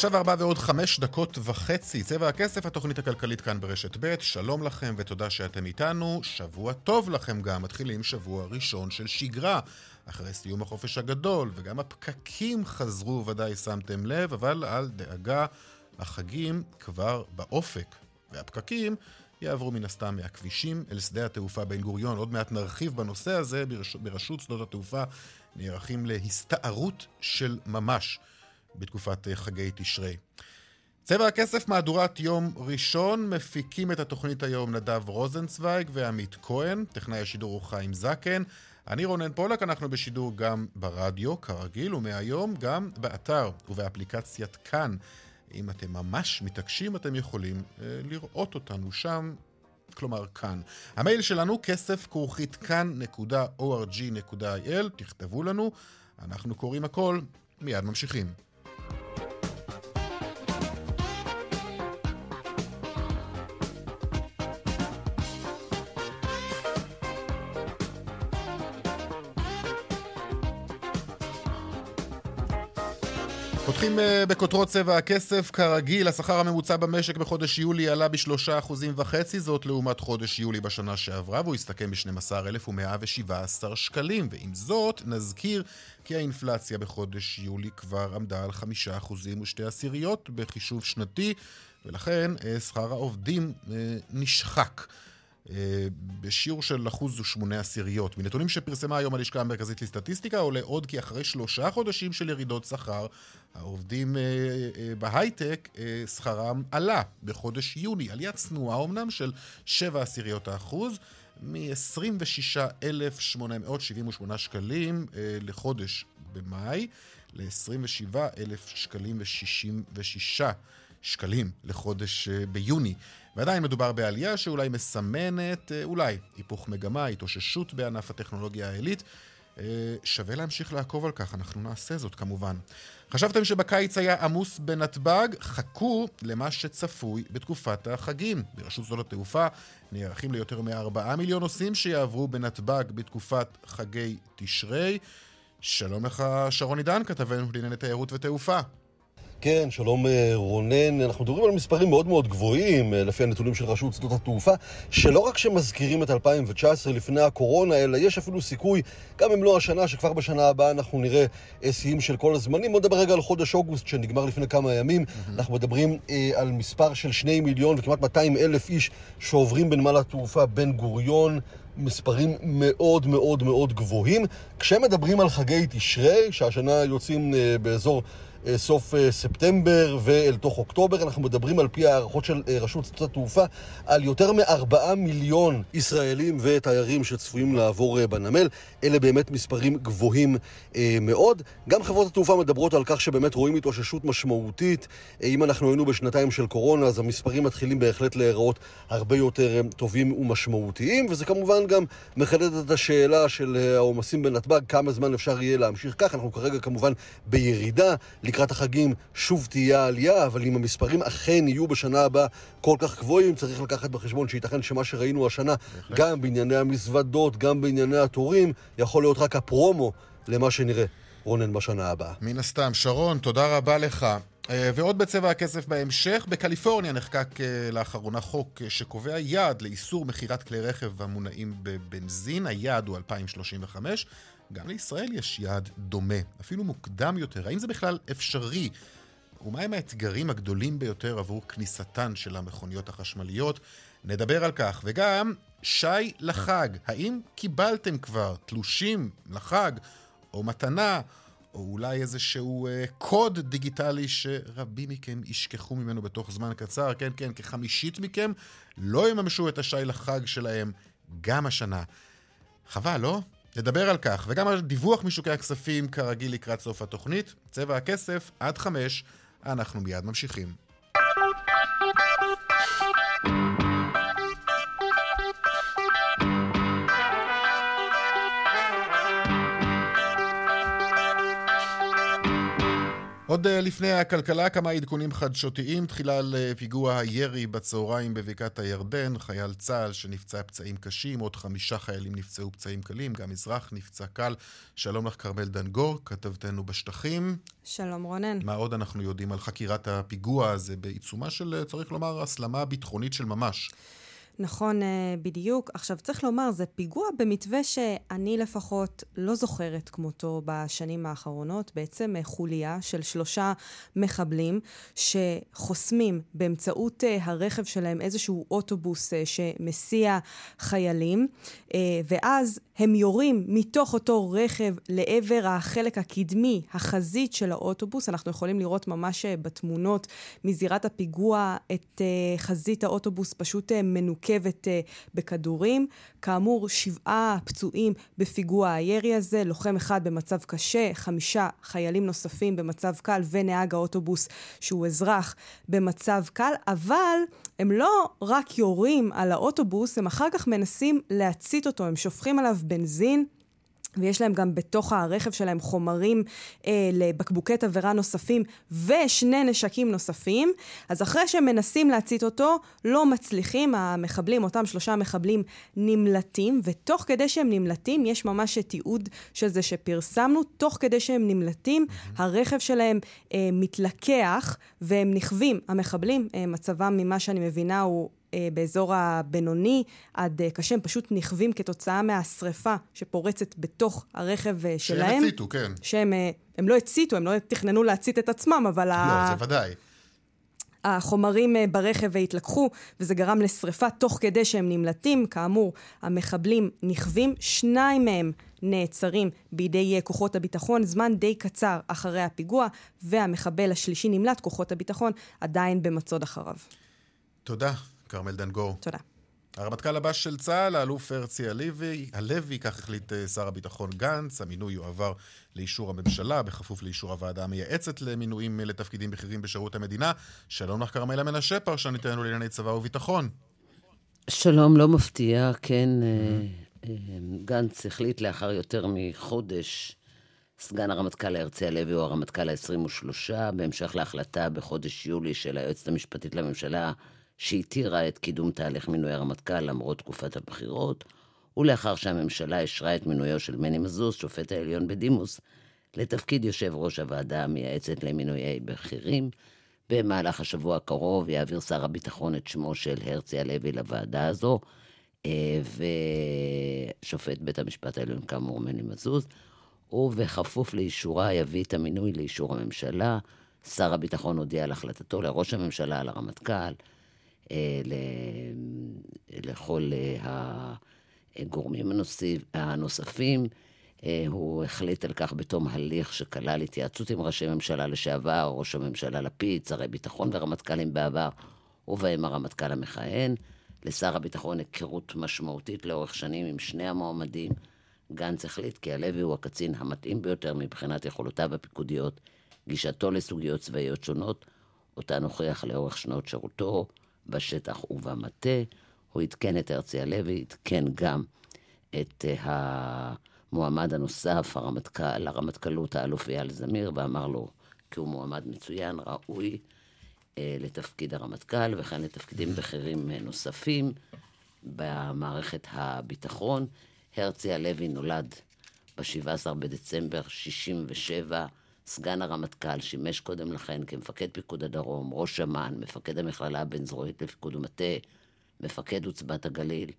עכשיו ארבע ועוד חמש דקות וחצי, צבע הכסף, התוכנית הכלכלית כאן ברשת ב', שלום לכם ותודה שאתם איתנו, שבוע טוב לכם גם, מתחילים שבוע ראשון של שגרה, אחרי סיום החופש הגדול, וגם הפקקים חזרו, ודאי שמתם לב, אבל אל דאגה, החגים כבר באופק, והפקקים יעברו מן הסתם מהכבישים אל שדה התעופה בן גוריון. עוד מעט נרחיב בנושא הזה, ברשות שדות התעופה נערכים להסתערות של ממש. בתקופת אה, חגי תשרי. צבע הכסף מהדורת יום ראשון, מפיקים את התוכנית היום נדב רוזנצוויג ועמית כהן, טכנאי השידור הוא חיים זקן. אני רונן פולק, אנחנו בשידור גם ברדיו, כרגיל, ומהיום גם באתר ובאפליקציית כאן. אם אתם ממש מתעקשים, אתם יכולים אה, לראות אותנו שם, כלומר כאן. המייל שלנו, כסף כרוכית כאן.org.il, תכתבו לנו, אנחנו קוראים הכל, מיד ממשיכים. בכותרות צבע הכסף, כרגיל, השכר הממוצע במשק בחודש יולי עלה בשלושה אחוזים וחצי, זאת לעומת חודש יולי בשנה שעברה, והוא הסתכם ב-12,117 שקלים. ועם זאת, נזכיר כי האינפלציה בחודש יולי כבר עמדה על חמישה אחוזים ושתי עשיריות בחישוב שנתי, ולכן אה, שכר העובדים אה, נשחק. אה, בשיעור של אחוז ושמונה עשיריות. מנתונים שפרסמה היום הלשכה המרכזית לסטטיסטיקה עולה עוד כי אחרי שלושה חודשים של ירידות שכר, העובדים אה, אה, בהייטק, שכרם עלה בחודש יוני. עלייה צנועה אמנם של שבע עשיריות האחוז. מ-26,878 שקלים לחודש במאי ל-27,000 שקלים ו-66 שקלים לחודש ביוני. ועדיין מדובר בעלייה שאולי מסמנת, אה, אולי, היפוך מגמה, התאוששות בענף הטכנולוגיה העילית. אה, שווה להמשיך לעקוב על כך, אנחנו נעשה זאת כמובן. חשבתם שבקיץ היה עמוס בנתב"ג? חכו למה שצפוי בתקופת החגים. ברשות שדות התעופה נערכים ליותר מ-4 מיליון נוסעים שיעברו בנתב"ג בתקופת חגי תשרי. שלום לך, שרון עידן, כתבנו לענייני תיירות ותעופה. כן, שלום אה, רונן. אנחנו מדברים על מספרים מאוד מאוד גבוהים, אה, לפי הנתונים של רשות שדות התעופה, שלא רק שמזכירים את 2019 לפני הקורונה, אלא יש אפילו סיכוי, גם אם לא השנה, שכבר בשנה הבאה אנחנו נראה אה, שיאים של כל הזמנים. בוא נדבר רגע על חודש אוגוסט, שנגמר לפני כמה ימים. Mm-hmm. אנחנו מדברים אה, על מספר של 2 מיליון וכמעט 200 אלף איש שעוברים בנמל התעופה בן גוריון. מספרים מאוד מאוד מאוד גבוהים. כשמדברים על חגי תשרי, שהשנה יוצאים אה, באזור סוף אה, ספטמבר ואל תוך אוקטובר. אנחנו מדברים על פי הערכות של אה, רשות שדות התעופה על יותר מארבעה מיליון ישראלים ותיירים שצפויים לעבור בנמל. אלה באמת מספרים גבוהים מאוד. גם חברות התעופה מדברות על כך שבאמת רואים התאוששות משמעותית. אם אנחנו היינו בשנתיים של קורונה, אז המספרים מתחילים בהחלט להיראות הרבה יותר טובים ומשמעותיים, וזה כמובן גם מחדד את השאלה של העומסים בנתב"ג, כמה זמן אפשר יהיה להמשיך כך. אנחנו כרגע כמובן בירידה. לקראת החגים שוב תהיה עלייה, אבל אם המספרים אכן יהיו בשנה הבאה כל כך גבוהים, צריך לקחת בחשבון שייתכן שמה שראינו השנה. גם בענייני המזוודות, גם בענייני התורים, יכול להיות רק הפרומו למה שנראה, רונן, בשנה הבאה. מן הסתם. שרון, תודה רבה לך. אה, ועוד בצבע הכסף בהמשך, בקליפורניה נחקק אה, לאחרונה חוק אה, שקובע יעד לאיסור מכירת כלי רכב המונעים בבנזין, היעד הוא 2035. גם לישראל יש יעד דומה, אפילו מוקדם יותר. האם זה בכלל אפשרי? ומהם האתגרים הגדולים ביותר עבור כניסתן של המכוניות החשמליות? נדבר על כך. וגם, שי לחג, האם קיבלתם כבר תלושים לחג, או מתנה, או אולי איזשהו אה, קוד דיגיטלי שרבים מכם ישכחו ממנו בתוך זמן קצר? כן, כן, כחמישית מכם לא יממשו את השי לחג שלהם גם השנה. חבל, לא? נדבר על כך, וגם על דיווח משוקי הכספים כרגיל לקראת סוף התוכנית. צבע הכסף עד חמש, אנחנו מיד ממשיכים. עוד אה, לפני הכלכלה, כמה עדכונים חדשותיים. תחילה על פיגוע הירי בצהריים בבקעת הירדן, חייל צה"ל שנפצע פצעים קשים, עוד חמישה חיילים נפצעו פצעים קלים, גם אזרח נפצע קל. שלום לך, כרמל דנגור, כתבתנו בשטחים. שלום רונן. מה עוד אנחנו יודעים על חקירת הפיגוע הזה בעיצומה של, אה, צריך לומר, הסלמה ביטחונית של ממש? נכון, אה, בדיוק. עכשיו, צריך לומר, זה פיגוע במתווה שאני לפחות לא זוכרת כמותו בשנים האחרונות. בעצם אה, חוליה של שלושה מחבלים שחוסמים באמצעות אה, הרכב שלהם איזשהו אוטובוס שמסיע חיילים, ואז הם יורים מתוך אותו רכב לעבר החלק הקדמי, החזית של האוטובוס. אנחנו יכולים לראות ממש בתמונות מזירת הפיגוע את חזית האוטובוס פשוט מנוקה. מורכבת uh, בכדורים. כאמור, שבעה פצועים בפיגוע הירי הזה, לוחם אחד במצב קשה, חמישה חיילים נוספים במצב קל ונהג האוטובוס שהוא אזרח במצב קל, אבל הם לא רק יורים על האוטובוס, הם אחר כך מנסים להצית אותו, הם שופכים עליו בנזין. ויש להם גם בתוך הרכב שלהם חומרים אה, לבקבוקי תבערה נוספים ושני נשקים נוספים. אז אחרי שהם מנסים להצית אותו, לא מצליחים, המחבלים, אותם שלושה מחבלים, נמלטים, ותוך כדי שהם נמלטים, יש ממש תיעוד של זה שפרסמנו, תוך כדי שהם נמלטים. הרכב שלהם אה, מתלקח והם נכווים. המחבלים, אה, מצבם, ממה שאני מבינה, הוא באזור הבינוני עד אה, קשה, הם פשוט נכווים כתוצאה מהשריפה שפורצת בתוך הרכב אה, שלהם. שהם הציתו, כן. שהם הם לא הציתו, הם לא תכננו להצית את עצמם, אבל... לא, ה... זה ודאי. החומרים התלקחו, והתלקחו, וזה גרם לשריפה תוך כדי שהם נמלטים. כאמור, המחבלים נכווים, שניים מהם נעצרים בידי כוחות הביטחון זמן די קצר אחרי הפיגוע, והמחבל השלישי נמלט, כוחות הביטחון עדיין במצוד אחריו. תודה. כרמל דנגור. תודה. הרמטכ"ל הבא של צה"ל, האלוף הרצי הלוי, הלוי, כך החליט אה, שר הביטחון גנץ, המינוי יועבר לאישור הממשלה, בכפוף לאישור הוועדה המייעצת למינויים לתפקידים בכירים בשירות המדינה. שלום לך, כרמלה מנשה, פרשניתנו לענייני צבא וביטחון. שלום, לא מפתיע, כן, אה, אה, גנץ החליט לאחר יותר מחודש, סגן הרמטכ"ל הרצי הלוי הוא הרמטכ"ל ה-23, בהמשך להחלטה בחודש יולי של היועצת המשפטית לממשלה, שהתירה את קידום תהליך מינוי הרמטכ"ל למרות תקופת הבחירות, ולאחר שהממשלה אישרה את מינויו של מני מזוז, שופט העליון בדימוס, לתפקיד יושב ראש הוועדה המייעצת למינויי בכירים. במהלך השבוע הקרוב יעביר שר הביטחון את שמו של הרצי הלוי לוועדה הזו, אה, ושופט בית המשפט העליון כאמור מני מזוז, ובכפוף לאישורה יביא את המינוי לאישור הממשלה. שר הביטחון הודיע על החלטתו לראש הממשלה, לרמטכ"ל, לכל אה, הגורמים הנוספים. אה, הוא החליט על כך בתום הליך שכלל התייעצות עם ראשי ממשלה לשעבר, ראש הממשלה לפיד, שרי ביטחון ורמטכ"לים בעבר, ובהם הרמטכ"ל המכהן. לשר הביטחון היכרות משמעותית לאורך שנים עם שני המועמדים. גנץ החליט כי הלוי הוא הקצין המתאים ביותר מבחינת יכולותיו הפיקודיות, גישתו לסוגיות צבאיות שונות, אותן הוכיח לאורך שנות שירותו, בשטח ובמטה. הוא עדכן את הרצי הלוי, עדכן גם את uh, המועמד הנוסף, הרמטכ"ל, הרמטכ"לות, האלוף אייל זמיר, ואמר לו כי הוא מועמד מצוין, ראוי uh, לתפקיד הרמטכ"ל, וכן לתפקידים בכירים uh, נוספים במערכת הביטחון. הרצי הלוי נולד ב-17 בדצמבר 67' סגן הרמטכ"ל, שימש קודם לכן כמפקד פיקוד הדרום, ראש אמ"ן, מפקד המכללה הבין-זרועית לפיקוד ומטה, מפקד עוצבת הגליל,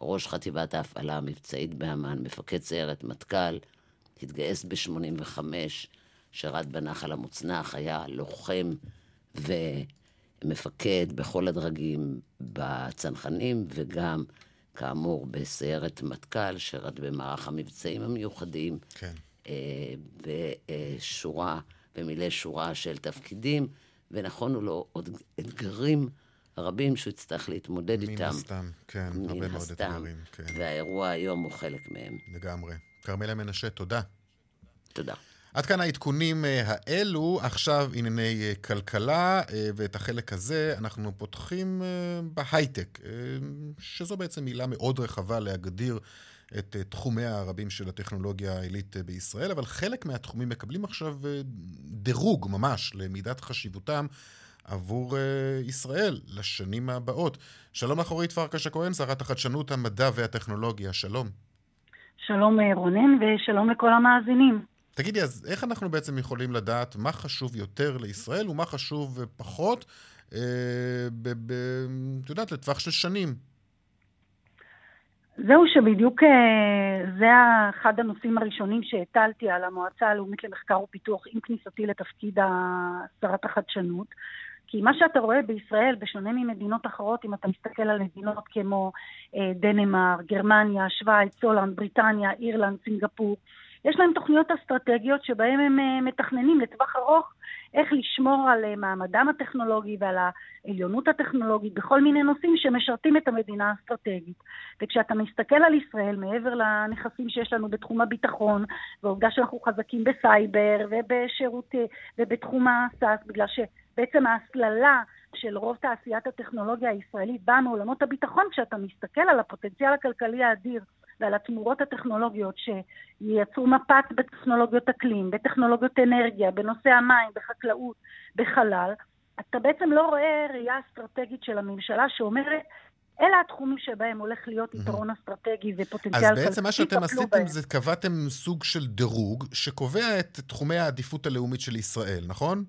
ראש חטיבת ההפעלה המבצעית באמ"ן, מפקד סיירת מטכ"ל, התגייס ב-85, שירת בנחל המוצנח, היה לוחם ומפקד בכל הדרגים בצנחנים, וגם, כאמור, בסיירת מטכ"ל, שירת במערך המבצעים המיוחדים. כן. בשורה, ומילא שורה של תפקידים, ונכונו לו עוד אתגרים רבים שהוא יצטרך להתמודד מן איתם. מן הסתם, כן, הרבה מאוד אתגרים. כן. והאירוע היום הוא חלק מהם. לגמרי. כרמלה מנשה, תודה. תודה. עד כאן העדכונים אה, האלו, עכשיו ענייני אה, כלכלה, אה, ואת החלק הזה אנחנו פותחים בהייטק, שזו בעצם מילה מאוד רחבה להגדיר את תחומיה הרבים של הטכנולוגיה העילית בישראל, אבל חלק מהתחומים מקבלים עכשיו דירוג ממש למידת חשיבותם עבור ישראל לשנים הבאות. שלום לך אורית פרקש הכהן, שרת החדשנות, המדע והטכנולוגיה, שלום. שלום רונן ושלום לכל המאזינים. תגידי, אז איך אנחנו בעצם יכולים לדעת מה חשוב יותר לישראל ומה חשוב פחות, אה, את יודעת, לטווח של שנים? זהו שבדיוק אה, זה אחד הנושאים הראשונים שהטלתי על המועצה הלאומית למחקר ופיתוח עם כניסתי לתפקיד שרת החדשנות. כי מה שאתה רואה בישראל, בשונה ממדינות אחרות, אם אתה מסתכל על מדינות כמו אה, דנמרק, גרמניה, שווייץ, הולנד, בריטניה, אירלנד, סינגפור, יש להם תוכניות אסטרטגיות שבהן הם אה, מתכננים לטווח ארוך איך לשמור על אה, מעמדם הטכנולוגי ועל העליונות הטכנולוגית בכל מיני נושאים שמשרתים את המדינה האסטרטגית. וכשאתה מסתכל על ישראל, מעבר לנכסים שיש לנו בתחום הביטחון, והעובדה שאנחנו חזקים בסייבר ובשירות אה, ובתחום הסאס, בגלל שבעצם ההסללה של רוב תעשיית הטכנולוגיה הישראלית באה מעולמות הביטחון, כשאתה מסתכל על הפוטנציאל הכלכלי האדיר ועל התמורות הטכנולוגיות שייצרו מפת בטכנולוגיות אקלים, בטכנולוגיות אנרגיה, בנושא המים, בחקלאות, בחלל, אתה בעצם לא רואה ראייה אסטרטגית של הממשלה שאומרת אלה התחומים שבהם הולך להיות יתרון אסטרטגי ופוטנציאל כלכלי. אז בעצם מה שאתם עשיתם זה קבעתם סוג של דירוג שקובע את תחומי העדיפות הלאומית של ישראל, נכון?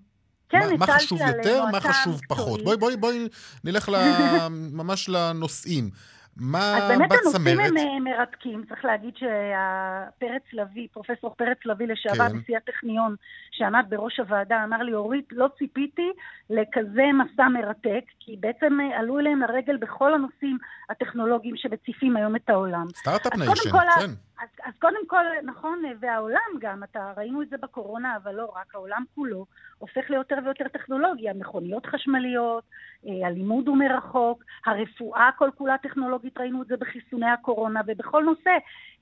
כן, מה, מה חשוב יותר, מה חשוב פחות. בואי, בואי, בואי נלך ממש לנושאים. מה בצמרת? אז באמת הנושאים הם אה, מרתקים. צריך להגיד שהפרץ לביא, פרופסור פרץ לביא לשעבר, כן. נשיא הטכניון, שעמד בראש הוועדה, אמר לי, אורית, לא ציפיתי לכזה מסע מרתק, כי בעצם אה, עלו אליהם לרגל בכל הנושאים הטכנולוגיים שמציפים היום את העולם. Start-up nation, כן. אז, אז קודם כל, נכון, והעולם גם, אתה, ראינו את זה בקורונה, אבל לא רק, העולם כולו הופך ליותר ויותר טכנולוגיה, מכוניות חשמליות, אה, הלימוד הוא מרחוק, הרפואה כל כולה טכנולוגית, ראינו את זה בחיסוני הקורונה ובכל נושא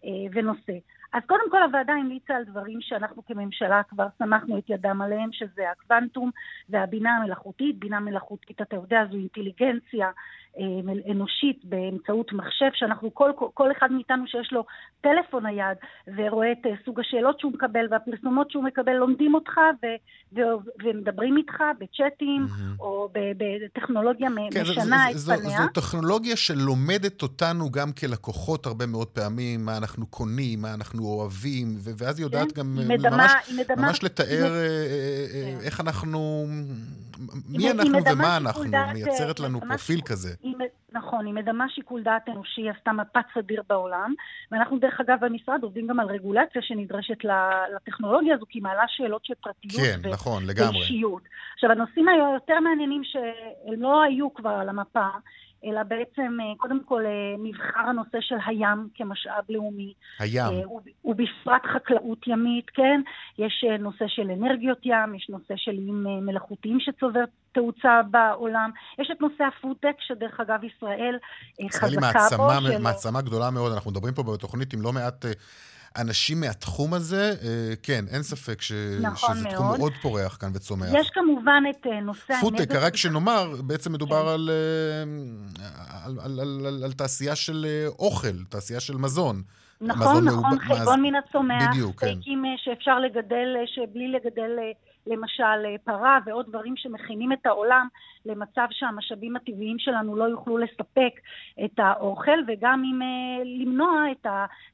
אה, ונושא. אז קודם כל הוועדה המליצה על דברים שאנחנו כממשלה כבר שמחנו את ידם עליהם, שזה הקוונטום והבינה המלאכותית. בינה מלאכותית, אתה יודע, זו אינטליגנציה אה, אנושית באמצעות מחשב, שאנחנו, כל, כל אחד מאיתנו שיש לו טלפון נייד ורואה את אה, סוג השאלות שהוא מקבל והפרסומות שהוא מקבל, לומדים אותך ו, ו, ומדברים איתך בצ'אטים mm-hmm. או בטכנולוגיה כן, משנה את פניה. זו, זו טכנולוגיה שלומדת אותנו גם כלקוחות הרבה מאוד פעמים, מה אנחנו קונים, מה אנחנו אוהבים, ואז היא יודעת כן, גם מדמה, ממש, היא מדמה, ממש לתאר היא... כן. איך אנחנו... מי אנחנו ומה אנחנו, מייצרת לנו פרופיל כזה. היא, נכון, היא מדמה שיקול דעת אנושי, היא עשתה מפת סדיר בעולם, ואנחנו דרך אגב במשרד עובדים גם על רגולציה שנדרשת לטכנולוגיה הזו, כי היא מעלה שאלות של פרטיות כן, ו- נכון, לגמרי. ואישיות. עכשיו, הנושאים היותר מעניינים שהם לא היו כבר על המפה, אלא בעצם אה, קודם כל אה, נבחר הנושא של הים כמשאב לאומי. הים. אה, ובפרט חקלאות ימית, כן? יש נושא של אנרגיות ים, יש נושא של איים מלאכותיים שצובר תאוצה בעולם. יש את נושא הפודטק, שדרך אגב ישראל חזקה בו. ישראל היא מעצמה גדולה מאוד, אנחנו מדברים פה בתוכנית עם לא מעט... אנשים מהתחום הזה, אה, כן, אין ספק ש... נכון שזה מאוד. תחום מאוד פורח כאן וצומח. יש כמובן את אה, נושא... פודטק, רק שנאמר, בעצם מדובר כן. על, אה, על, על, על, על, על תעשייה של אוכל, תעשייה של מזון. נכון, נכון, חלבון מן הצומח, בדיוק, כן. שאפשר לגדל, שבלי לגדל... למשל אה, פרה ועוד דברים שמכינים את העולם למצב שהמשאבים הטבעיים שלנו לא יוכלו לספק את האוכל וגם עם אה, למנוע את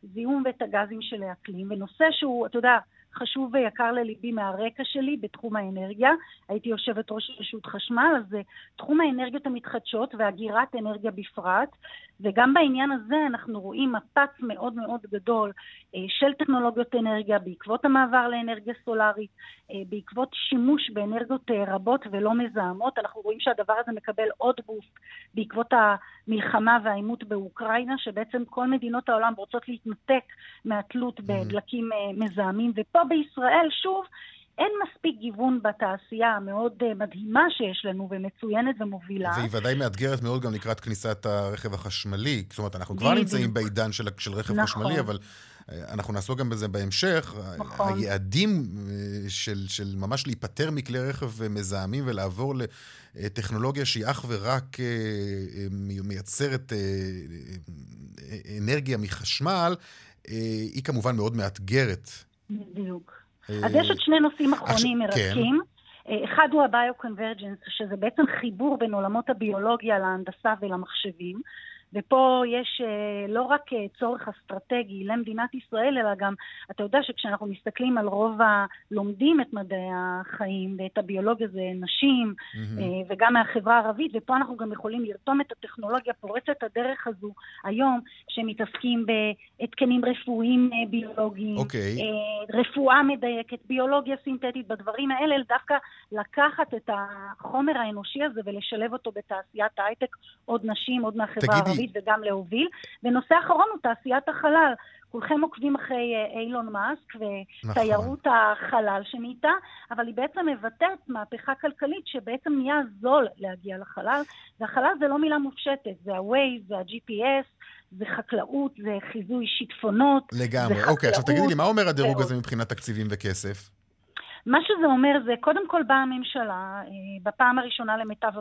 הזיהום ואת הגזים של האקלים. ונושא שהוא, אתה יודע, חשוב ויקר לליבי מהרקע שלי בתחום האנרגיה. הייתי יושבת ראש רשות חשמל, אז זה תחום האנרגיות המתחדשות ואגירת אנרגיה בפרט. וגם בעניין הזה אנחנו רואים מפץ מאוד מאוד גדול אה, של טכנולוגיות אנרגיה בעקבות המעבר לאנרגיה סולארית, אה, בעקבות שימוש באנרגיות אה, רבות ולא מזהמות. אנחנו רואים שהדבר הזה מקבל עוד בוסט בעקבות המלחמה והעימות באוקראינה, שבעצם כל מדינות העולם רוצות להתנתק מהתלות בדלקים מזהמים. ופה בישראל, שוב, אין מספיק גיוון בתעשייה המאוד אה, מדהימה שיש לנו ומצוינת ומובילה. והיא ודאי מאתגרת מאוד גם לקראת כניסת הרכב החשמלי. זאת אומרת, אנחנו כבר נמצאים בעידן של, של רכב נכון. חשמלי, אבל אנחנו נעסוק גם בזה בהמשך. נכון. היעדים של, של ממש להיפטר מכלי רכב מזהמים ולעבור לטכנולוגיה שהיא אך ורק מייצרת אנרגיה מחשמל, היא כמובן מאוד מאתגרת. בדיוק. אז יש עוד שני נושאים אחרונים כן. מרתקים. אחד הוא הביו-קונברג'נס, שזה בעצם חיבור בין עולמות הביולוגיה להנדסה ולמחשבים. ופה יש uh, לא רק uh, צורך אסטרטגי למדינת ישראל, אלא גם, אתה יודע שכשאנחנו מסתכלים על רוב הלומדים את מדעי החיים ואת הביולוגיה זה נשים, mm-hmm. וגם מהחברה הערבית, ופה אנחנו גם יכולים לרתום את הטכנולוגיה פורצת הדרך הזו היום, שמתעסקים בהתקנים רפואיים ביולוגיים, okay. אוקיי. רפואה מדייקת, ביולוגיה סינתטית, בדברים האלה, דווקא לקחת את החומר האנושי הזה ולשלב אותו בתעשיית ההייטק, עוד נשים, עוד מהחברה הערבית. הערבית וגם להוביל. ונושא אחרון הוא תעשיית החלל. כולכם עוקבים אחרי אה, אילון מאסק ותיירות נכון. החלל שנהייתה, אבל היא בעצם מבטאת מהפכה כלכלית שבעצם נהיה זול להגיע לחלל, והחלל זה לא מילה מופשטת, זה ה-Waze, זה ה-GPS, זה חקלאות, זה חיזוי שיטפונות. לגמרי. אוקיי, עכשיו תגידי לי, מה אומר הדירוג הזה מבחינת תקציבים וכסף? מה שזה אומר זה, קודם כל באה הממשלה, אה, בפעם הראשונה למיטב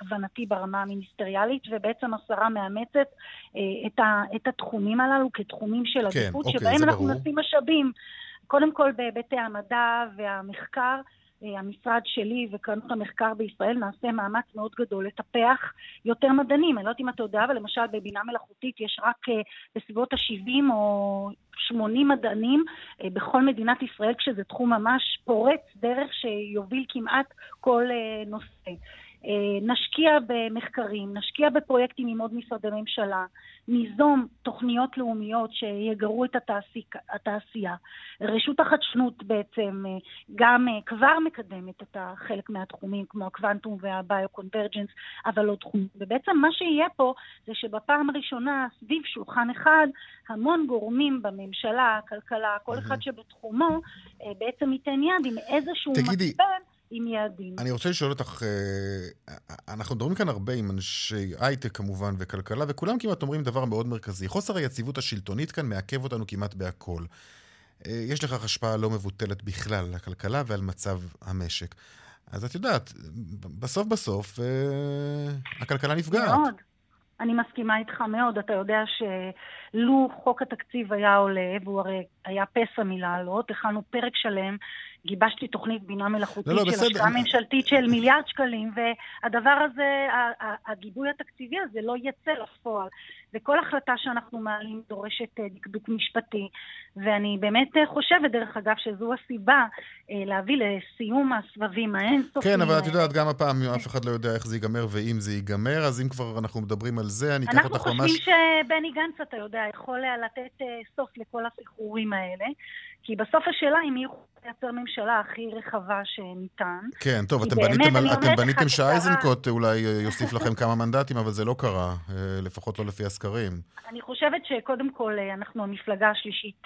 הבנתי ברמה המיניסטריאלית, ובעצם השרה מאמצת אה, את, ה, את התחומים הללו כתחומים של כן, עדיפות, אוקיי, שבהם אנחנו ברור. נשים משאבים, קודם כל בהיבטי המדע והמחקר. אה, המשרד שלי וקרנות המחקר בישראל נעשה מאמץ מאוד גדול לטפח יותר מדענים. אני לא יודעת אם אתה יודע, אבל למשל בבינה מלאכותית יש רק בסביבות ה-70 או 80 מדענים אה, בכל מדינת ישראל, כשזה תחום ממש פורץ דרך שיוביל כמעט כל אה, נושא. אה, נשקיע במחקרים, נשקיע בפרויקטים עם עוד משרדי ממשלה, ניזום תוכניות לאומיות שיגרו את התעשייה. רשות החדשנות בעצם גם כבר מקדמת את חלק מהתחומים, כמו הקוונטום והביו-קונברג'נס, אבל עוד תחומים. ובעצם מה שיהיה פה זה שבפעם הראשונה, סביב שולחן אחד, המון גורמים בממשלה, הכלכלה, כל אחד שבתחומו, בעצם ייתן יד עם איזשהו מצפן. עם יעדים. אני רוצה לשאול אותך, אנחנו מדברים כאן הרבה עם אנשי הייטק כמובן וכלכלה, וכולם כמעט אומרים דבר מאוד מרכזי. חוסר היציבות השלטונית כאן מעכב אותנו כמעט בהכל. יש לכך השפעה לא מבוטלת בכלל על הכלכלה ועל מצב המשק. אז את יודעת, בסוף בסוף הכלכלה נפגעת. מאוד. אני מסכימה איתך מאוד. אתה יודע שלו חוק התקציב היה עולה, והוא הרי היה פסע מלעלות, הכנו פרק שלם גיבשתי תוכנית בינה מלאכותית לא, לא, של השקעה ממשלתית של מיליארד שקלים, והדבר הזה, הגיבוי התקציבי הזה לא יצא לפועל. וכל החלטה שאנחנו מעלים דורשת אה, דקדוק משפטי, ואני באמת אה, חושבת, דרך אגב, שזו הסיבה אה, להביא לסיום הסבבים האינסופיים. כן, אבל את יודעת, גם הפעם אף אחד לא יודע איך זה ייגמר ואם זה ייגמר, אז אם כבר אנחנו מדברים על זה, אני אקח אותך ממש... אנחנו חושבים שבני גנץ, אתה יודע, יכול לתת סוף לכל הסחרורים האלה, כי בסוף השאלה אם יהיו לייצר ממשלה הכי רחבה שניתן. כן, טוב, אתם בניתם, אתם בניתם שאייזנקוט אולי יוסיף לכם כמה מנדטים, אבל זה לא קרה, לפחות לא לפי הסקרים. אני חושבת שקודם כל אנחנו המפלגה השלישית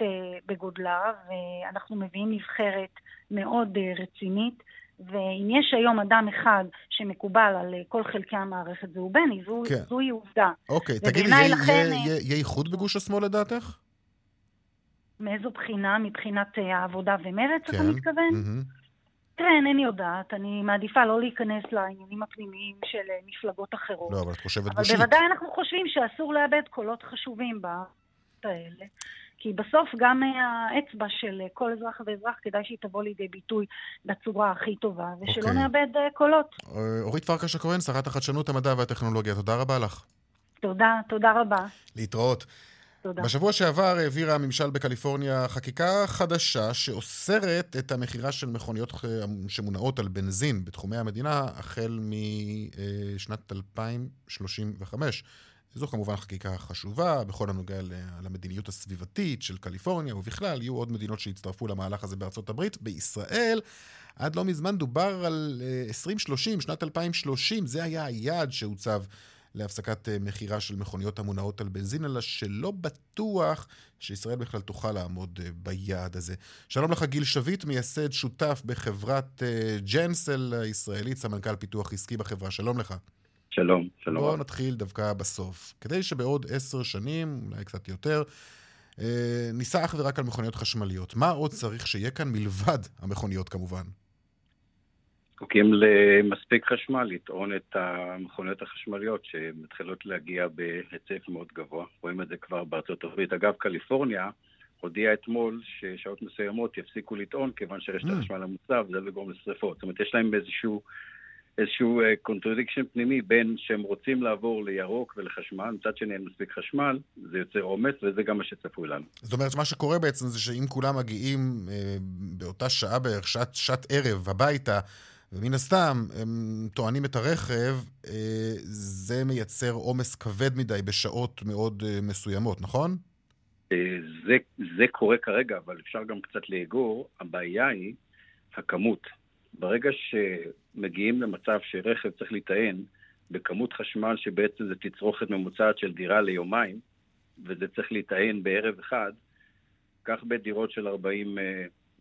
בגודלה, ואנחנו מביאים נבחרת מאוד רצינית. ואם יש היום אדם אחד שמקובל על כל חלקי המערכת, זהו בני, זו, כן. זוהי עובדה. אוקיי, תגידי, יהיה, לכן... יהיה איחוד בגוש השמאל לדעתך? מאיזו בחינה? מבחינת העבודה ומרץ, כן. אתה מתכוון? Mm-hmm. תראה, אינני יודעת. אני מעדיפה לא להיכנס לעניינים הפנימיים של מפלגות אחרות. לא, אבל את חושבת אבל גושית. אבל בוודאי אנחנו חושבים שאסור לאבד קולות חשובים האלה. כי בסוף גם האצבע של כל אזרח ואזרח, כדאי שהיא תבוא לידי ביטוי בצורה הכי טובה, ושלא okay. נאבד קולות. אורית פרקש הכהן, שרת החדשנות, המדע והטכנולוגיה, תודה רבה לך. תודה, תודה רבה. להתראות. תודה. בשבוע שעבר העבירה הממשל בקליפורניה חקיקה חדשה שאוסרת את המכירה של מכוניות שמונעות על בנזין בתחומי המדינה החל משנת 2035. זו כמובן חקיקה חשובה בכל הנוגע למדיניות הסביבתית של קליפורניה, ובכלל יהיו עוד מדינות שיצטרפו למהלך הזה בארצות הברית. בישראל, עד לא מזמן דובר על 2030, שנת 2030, זה היה היעד שהוצב להפסקת מכירה של מכוניות המונעות על בנזין, אלא שלא בטוח שישראל בכלל תוכל לעמוד ביעד הזה. שלום לך, גיל שביט, מייסד שותף בחברת ג'נסל הישראלית, סמנכ"ל פיתוח עסקי בחברה. שלום לך. שלום, שלום. בואו נתחיל דווקא בסוף. כדי שבעוד עשר שנים, אולי קצת יותר, אה, ניסע אך ורק על מכוניות חשמליות. מה עוד צריך שיהיה כאן מלבד המכוניות כמובן? זקוקים למספיק חשמל לטעון את המכוניות החשמליות שמתחילות להגיע בהיצע מאוד גבוה. רואים את זה כבר בארצות הברית. אגב, קליפורניה הודיעה אתמול ששעות מסוימות יפסיקו לטעון כיוון שרשת אמ, החשמל המוצב זה לגרום לשרפות. זאת אומרת, יש להם איזשהו... איזשהו contradiction פנימי בין שהם רוצים לעבור לירוק ולחשמל, מצד שני אין מספיק חשמל, זה יוצר עומס וזה גם מה שצפוי לנו. זאת אומרת, מה שקורה בעצם זה שאם כולם מגיעים אה, באותה שעה בערך, שעת, שעת ערב, הביתה, ומן הסתם, הם טוענים את הרכב, אה, זה מייצר עומס כבד מדי בשעות מאוד אה, מסוימות, נכון? אה, זה, זה קורה כרגע, אבל אפשר גם קצת לאגור. הבעיה היא הכמות. ברגע שמגיעים למצב שרכב צריך להיטען בכמות חשמל שבעצם זה תצרוכת ממוצעת של דירה ליומיים, וזה צריך להיטען בערב אחד, כך בדירות של 40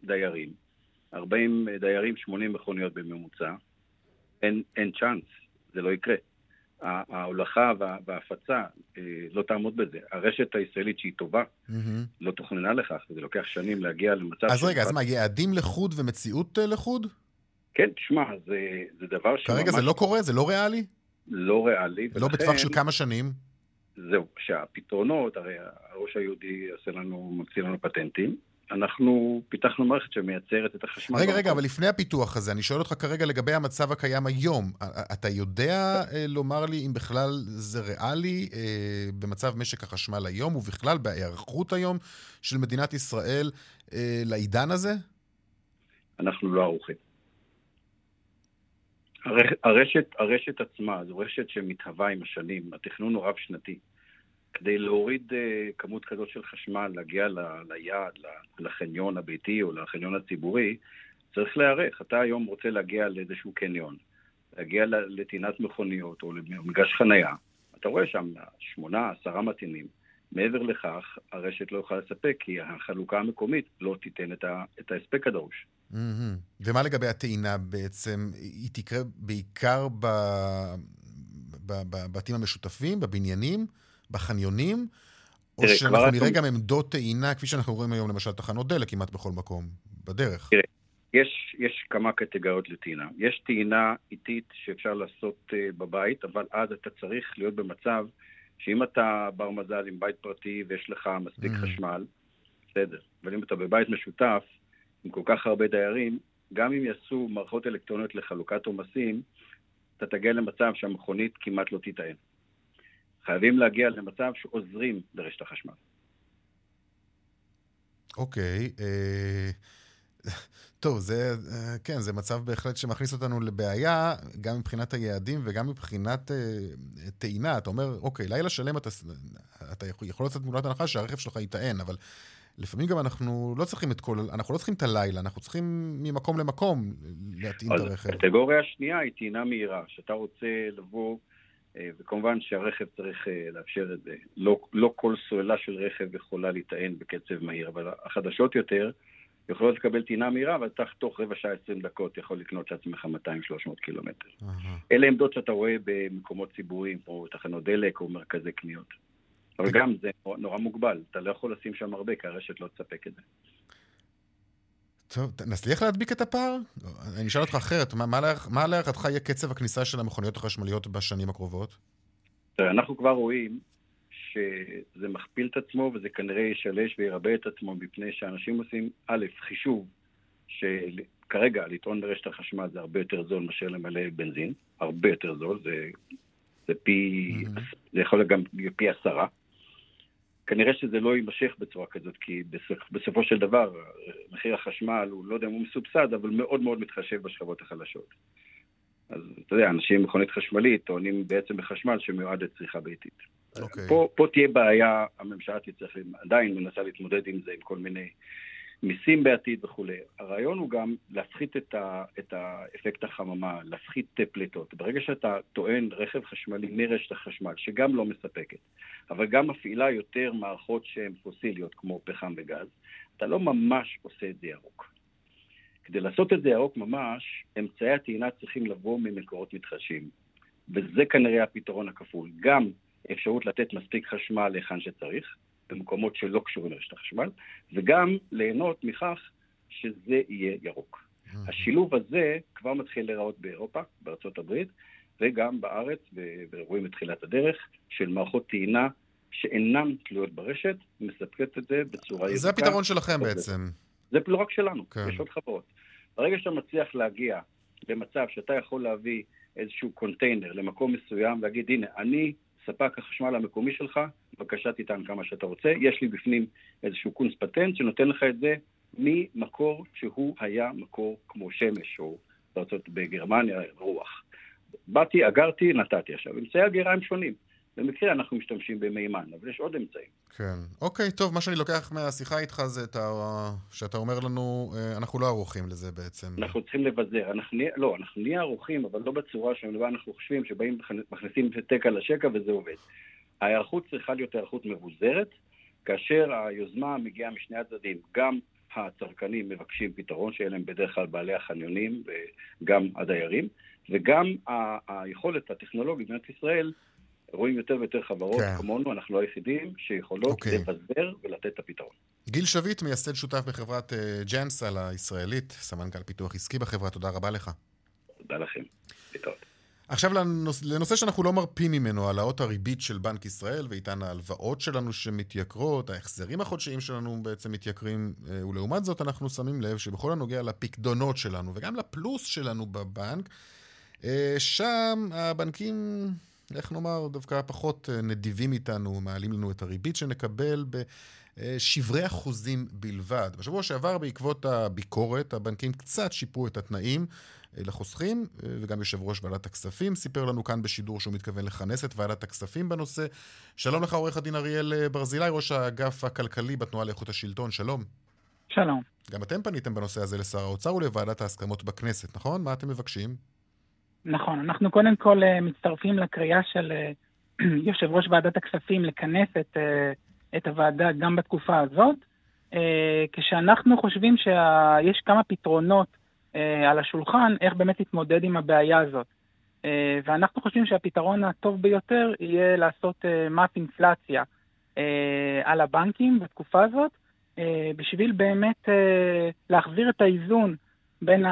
דיירים. 40 דיירים, 80 מכוניות בממוצע, אין, אין צ'אנס, זה לא יקרה. ההולכה וה, וההפצה אה, לא תעמוד בזה. הרשת הישראלית שהיא טובה, mm-hmm. לא תוכננה לכך, וזה לוקח שנים להגיע למצב... אז רגע, אז מה, יעדים לחוד ומציאות אה, לחוד? כן, תשמע, זה, זה דבר ש... כרגע זה לא קורה? זה לא ריאלי? לא ריאלי. ולא ולכן... בטווח של כמה שנים? זהו, שהפתרונות, הרי הראש היהודי עושה לנו, מוציא לנו פטנטים, אנחנו פיתחנו מערכת שמייצרת את החשמל. רגע, רגע, אבל לפני הפיתוח הזה, אני שואל אותך כרגע לגבי המצב הקיים היום. אתה יודע אה, לומר לי אם בכלל זה ריאלי אה, במצב משק החשמל היום, ובכלל בהיערכות היום של מדינת ישראל אה, לעידן הזה? אנחנו לא ערוכים. הרשת, הרשת עצמה זו רשת שמתהווה עם השנים, התכנון הוא רב-שנתי. כדי להוריד uh, כמות כזאת של חשמל, להגיע ל, ליעד, לחניון הביתי או לחניון הציבורי, צריך להיערך. אתה היום רוצה להגיע לאיזשהו קניון, להגיע לטעינת מכוניות או למגש חנייה, אתה רואה שם שמונה, עשרה מתאימים. מעבר לכך, הרשת לא יכולה לספק, כי החלוקה המקומית לא תיתן את, את ההספק הדרוש. Mm-hmm. ומה לגבי הטעינה בעצם? היא תקרה בעיקר בבתים המשותפים, בבניינים? בחניונים, או תראה, שאנחנו נראה גם עמדות טעינה, כפי שאנחנו רואים היום למשל תחנות דלק כמעט בכל מקום, בדרך. תראה, יש, יש כמה קטגוריות לטעינה. יש טעינה איטית שאפשר לעשות uh, בבית, אבל אז אתה צריך להיות במצב שאם אתה בר מזל עם בית פרטי ויש לך מספיק mm. חשמל, בסדר. אבל אם אתה בבית משותף עם כל כך הרבה דיירים, גם אם יעשו מערכות אלקטרוניות לחלוקת עומסים, אתה תגיע למצב שהמכונית כמעט לא תטען. חייבים להגיע למצב שעוזרים לרשת החשמל. אוקיי. אה, טוב, זה, אה, כן, זה מצב בהחלט שמכניס אותנו לבעיה, גם מבחינת היעדים וגם מבחינת אה, טעינה. אתה אומר, אוקיי, לילה שלם אתה, אתה יכול לצאת תמונת הנחה שהרכב שלך יטען, אבל לפעמים גם אנחנו לא צריכים את כל, אנחנו לא צריכים את הלילה, אנחנו צריכים ממקום למקום להטעין את הרכב. הקטגוריה השנייה היא טעינה מהירה, שאתה רוצה לבוא וכמובן שהרכב צריך אה, לאפשר את זה. לא, לא כל סוללה של רכב יכולה להיטען בקצב מהיר, אבל החדשות יותר יכולות לקבל טעינה מהירה, ואתה תוך רבע שעה, עשרים דקות יכול לקנות לעצמך 200-300 קילומטר. Uh-huh. אלה עמדות שאתה רואה במקומות ציבוריים, כמו תחנות דלק או מרכזי קניות. אבל גם זה נורא מוגבל, אתה לא יכול לשים שם הרבה, כי הרשת לא תספק את זה. טוב, נצליח להדביק את הפער? אני אשאל אותך אחרת, מה להערכתך יהיה קצב הכניסה של המכוניות החשמליות בשנים הקרובות? אנחנו כבר רואים שזה מכפיל את עצמו וזה כנראה ישלש וירבה את עצמו מפני שאנשים עושים, א', חישוב שכרגע לטעון ברשת החשמל זה הרבה יותר זול מאשר למלא בנזין, הרבה יותר זול, זה, זה פי, mm-hmm. זה יכול להיות גם פי עשרה. כנראה שזה לא יימשך בצורה כזאת, כי בסופו של דבר מחיר החשמל, הוא לא יודע אם הוא מסובסד, אבל מאוד מאוד מתחשב בשכבות החלשות. אז אתה יודע, אנשים עם מכונית חשמלית טוענים בעצם בחשמל שמיועד לצריכה ביתית. Okay. אוקיי. פה, פה תהיה בעיה, הממשלה תצטרך, עדיין מנסה להתמודד עם זה, עם כל מיני מיסים בעתיד וכולי. הרעיון הוא גם להפחית את, ה, את האפקט החממה, להפחית פליטות. ברגע שאתה טוען רכב חשמלי מרשת החשמל, שגם לא מספקת, אבל גם מפעילה יותר מערכות שהן פוסיליות, כמו פחם וגז, אתה לא ממש עושה את זה ירוק. כדי לעשות את זה ירוק ממש, אמצעי הטעינה צריכים לבוא ממקורות מתחדשים. וזה כנראה הפתרון הכפול. גם אפשרות לתת מספיק חשמל להיכן שצריך, במקומות שלא קשורים לרשת החשמל, וגם ליהנות מכך שזה יהיה ירוק. השילוב הזה כבר מתחיל להיראות באירופה, בארצות הברית, וגם בארץ, ורואים את תחילת הדרך, של מערכות טעינה שאינן תלויות ברשת, מספקת את זה בצורה ירוקה. זה הפתרון שלכם בעצם. זה לא רק שלנו, כן. יש עוד חברות. ברגע שאתה מצליח להגיע למצב שאתה יכול להביא איזשהו קונטיינר למקום מסוים, להגיד, הנה, אני ספק החשמל המקומי שלך, בבקשה תטען כמה שאתה רוצה, יש לי בפנים איזשהו קונס פטנט שנותן לך את זה ממקור שהוא היה מקור כמו שמש, או בארצות בגרמניה, רוח. באתי, אגרתי, נתתי. עכשיו, אמצעי אגירה הם שונים. במקרה אנחנו משתמשים במימן, אבל יש עוד אמצעים. כן. אוקיי, טוב, מה שאני לוקח מהשיחה איתך זה את ה... שאתה אומר לנו, אה, אנחנו לא ערוכים לזה בעצם. אנחנו צריכים לבזר. אנחנו נהיה, לא, אנחנו נהיה ערוכים, אבל לא בצורה שבה אנחנו חושבים שבאים, מכניסים תקע לשקע וזה עובד. ההיערכות צריכה להיות היערכות מבוזרת, כאשר היוזמה מגיעה משני הצדדים, גם הצרכנים מבקשים פתרון, שאלה הם בדרך כלל בעלי החניונים וגם הדיירים, וגם היכולת הטכנולוגית במדינת ישראל, רואים יותר ויותר חברות כן. כמונו, אנחנו לא היחידים, שיכולות אוקיי. לבזר ולתת את הפתרון. גיל שביט, מייסד שותף בחברת אה, ג'נסל הישראלית, סמנכ"ל פיתוח עסקי בחברה, תודה רבה לך. תודה לכם. להתראות. עכשיו לנוס, לנושא שאנחנו לא מרפים ממנו, העלאות הריבית של בנק ישראל ואיתן ההלוואות שלנו שמתייקרות, ההחזרים החודשיים שלנו בעצם מתייקרים, אה, ולעומת זאת אנחנו שמים לב שבכל הנוגע לפקדונות שלנו וגם לפלוס שלנו בבנק, אה, שם הבנקים, איך נאמר, דווקא פחות אה, נדיבים איתנו, מעלים לנו את הריבית שנקבל בשברי אחוזים בלבד. בשבוע שעבר, בעקבות הביקורת, הבנקים קצת שיפרו את התנאים. לחוסכים, וגם יושב ראש ועדת הכספים סיפר לנו כאן בשידור שהוא מתכוון לכנס את ועדת הכספים בנושא. שלום לך, עורך הדין אריאל ברזילי, ראש האגף הכלכלי בתנועה לאיכות השלטון, שלום. שלום. גם אתם פניתם בנושא הזה לשר האוצר ולוועדת ההסכמות בכנסת, נכון? מה אתם מבקשים? נכון, אנחנו קודם כל uh, מצטרפים לקריאה של uh, יושב ראש ועדת הכספים לכנס את, uh, את הוועדה גם בתקופה הזאת, כשאנחנו חושבים שיש כמה פתרונות על השולחן, איך באמת להתמודד עם הבעיה הזאת. ואנחנו חושבים שהפתרון הטוב ביותר יהיה לעשות מס אינפלציה על הבנקים בתקופה הזאת, בשביל באמת להחזיר את האיזון בין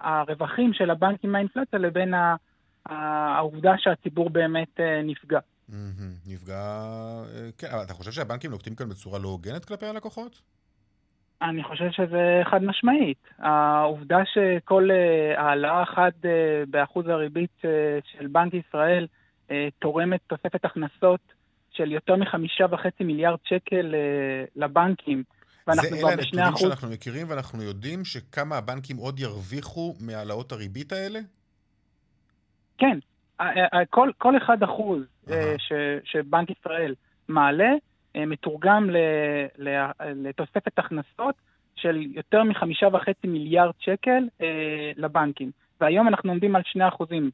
הרווחים של הבנקים מהאינפלציה לבין העובדה שהציבור באמת נפגע. נפגע... כן, אבל אתה חושב שהבנקים נוקטים כאן בצורה לא הוגנת כלפי הלקוחות? אני חושב שזה חד משמעית. העובדה שכל העלאה אחת באחוז הריבית של בנק ישראל תורמת תוספת הכנסות של יותר מחמישה וחצי מיליארד שקל לבנקים, ואנחנו כבר בשני אחוז. זה אלה הנתונים שאנחנו מכירים, ואנחנו יודעים שכמה הבנקים עוד ירוויחו מהעלאות הריבית האלה? כן. כל, כל אחד אחוז uh-huh. ש, שבנק ישראל מעלה, מתורגם ל, ל, לתוספת הכנסות של יותר מחמישה וחצי מיליארד שקל אה, לבנקים. והיום אנחנו עומדים על שני אחוזים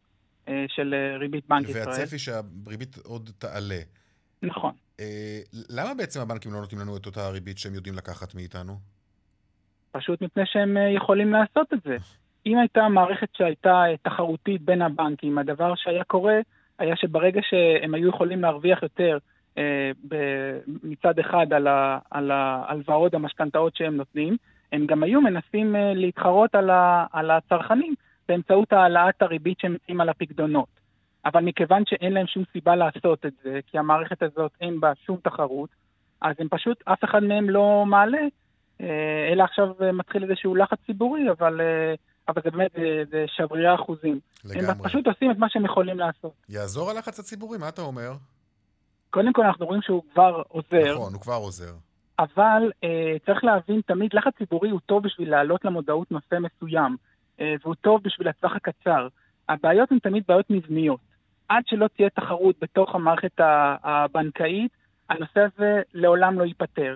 אה, של ריבית בנק והצפי ישראל. והצפי שהריבית עוד תעלה. נכון. אה, למה בעצם הבנקים לא נותנים לנו את אותה הריבית שהם יודעים לקחת מאיתנו? פשוט מפני שהם יכולים לעשות את זה. אם הייתה מערכת שהייתה תחרותית בין הבנקים, הדבר שהיה קורה היה שברגע שהם היו יכולים להרוויח יותר אה, מצד אחד על, ה, על ההלוואות, המשכנתאות שהם נותנים, הם גם היו מנסים אה, להתחרות על, ה, על הצרכנים באמצעות העלאת הריבית שהם מציעים על הפקדונות. אבל מכיוון שאין להם שום סיבה לעשות את זה, כי המערכת הזאת אין בה שום תחרות, אז הם פשוט, אף אחד מהם לא מעלה, אלא עכשיו מתחיל איזשהו לחץ ציבורי, אבל, אבל זה באמת, זה, זה שברירי אחוזים. לגמרי. הם פשוט עושים את מה שהם יכולים לעשות. יעזור הלחץ הציבורי, מה אתה אומר? קודם כל אנחנו רואים שהוא כבר עוזר. נכון, הוא כבר עוזר. אבל אה, צריך להבין, תמיד לחץ ציבורי הוא טוב בשביל להעלות למודעות נושא מסוים, אה, והוא טוב בשביל הטווח הקצר. הבעיות הן תמיד בעיות מבניות. עד שלא תהיה תחרות בתוך המערכת הבנקאית, הנושא הזה לעולם לא ייפתר.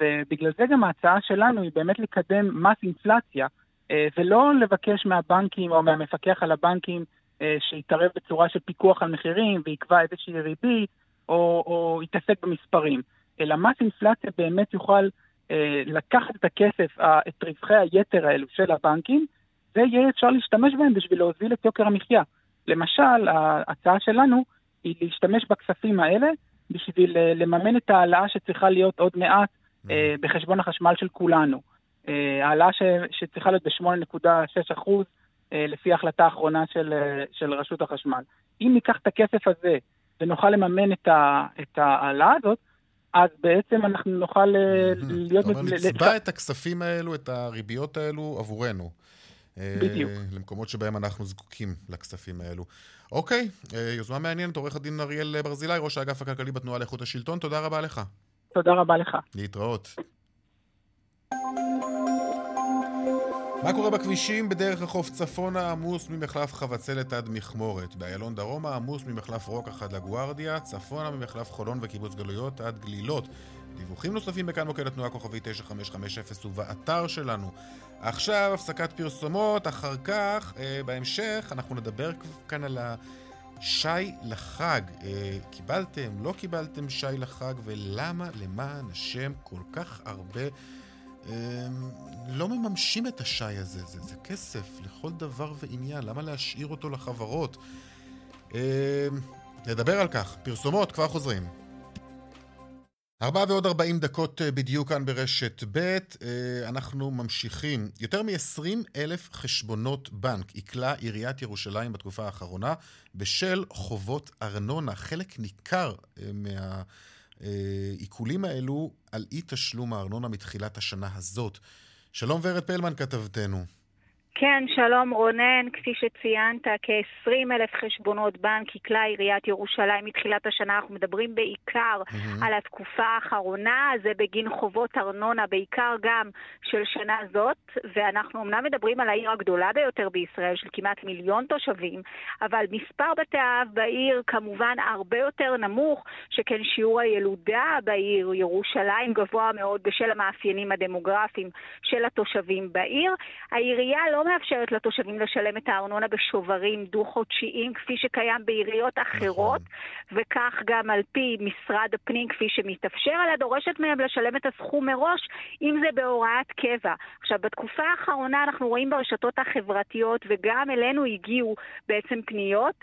ובגלל זה גם ההצעה שלנו היא באמת לקדם מס אינפלציה, ולא לבקש מהבנקים או מהמפקח על הבנקים שיתערב בצורה של פיקוח על מחירים ויקבע איזושהי ריבית, או, או יתעסק במספרים, אלא מס אינפלציה באמת יוכל לקחת את הכסף, את רווחי היתר האלו של הבנקים, ויהיה אפשר להשתמש בהם בשביל להוזיל את יוקר המחיה. למשל, ההצעה שלנו היא להשתמש בכספים האלה בשביל אה, לממן את ההעלאה שצריכה להיות עוד מעט אה, בחשבון החשמל של כולנו. אה, העלאה ש, שצריכה להיות ב-8.6 אחוז אה, לפי ההחלטה האחרונה של, של רשות החשמל. אם ניקח את הכסף הזה ונוכל לממן את, ה, את ההעלאה הזאת, אז בעצם אנחנו נוכל אה, להיות... אתה אומר, ל- נצבע את הכספים האלו, את הריביות האלו, עבורנו. אה, בדיוק. למקומות שבהם אנחנו זקוקים לכספים האלו. אוקיי, אה, יוזמה מעניינת, עורך הדין אריאל ברזילי, ראש האגף הכלכלי בתנועה לאיכות השלטון, תודה רבה לך. תודה רבה לך. להתראות. מה קורה בכבישים? בדרך החוף צפונה עמוס ממחלף חבצלת עד מכמורת. באיילון דרומה עמוס ממחלף רוקח עד לגוארדיה, צפונה ממחלף חולון וקיבוץ גלויות עד גלילות. דיווחים נוספים בכאן מוקד התנועה כוכבי 9550 ובאתר שלנו. עכשיו הפסקת פרסומות, אחר כך, אה, בהמשך, אנחנו נדבר כאן על השי לחג. אה, קיבלתם, לא קיבלתם שי לחג, ולמה, למען השם, כל כך הרבה... אה, לא מממשים את השי הזה, זה, זה כסף לכל דבר ועניין, למה להשאיר אותו לחברות? אה, נדבר על כך, פרסומות, כבר חוזרים. ארבעה ועוד ארבעים דקות אה, בדיוק כאן ברשת ב', אה, אנחנו ממשיכים. יותר מ-20 אלף חשבונות בנק עיקלה עיריית ירושלים בתקופה האחרונה בשל חובות ארנונה. חלק ניכר אה, מהעיקולים האלו על אי תשלום הארנונה מתחילת השנה הזאת. שלום ורד פלמן כתבתנו. כן, שלום רונן, כפי שציינת, כ-20 אלף חשבונות בנק עיקלה עיריית ירושלים מתחילת השנה. אנחנו מדברים בעיקר mm-hmm. על התקופה האחרונה, זה בגין חובות ארנונה, בעיקר גם של שנה זאת, ואנחנו אמנם מדברים על העיר הגדולה ביותר בישראל, של כמעט מיליון תושבים, אבל מספר בתי האב בעיר כמובן הרבה יותר נמוך, שכן שיעור הילודה בעיר ירושלים גבוה מאוד בשל המאפיינים הדמוגרפיים של התושבים בעיר. העירייה לא מאפשרת לתושבים לשלם את הארנונה בשוברים דו-חודשיים, כפי שקיים בעיריות אחרות, נכון. וכך גם על פי משרד הפנים, כפי שמתאפשר, אלא דורשת מהם לשלם את הסכום מראש, אם זה בהוראת קבע. עכשיו, בתקופה האחרונה אנחנו רואים ברשתות החברתיות, וגם אלינו הגיעו בעצם פניות,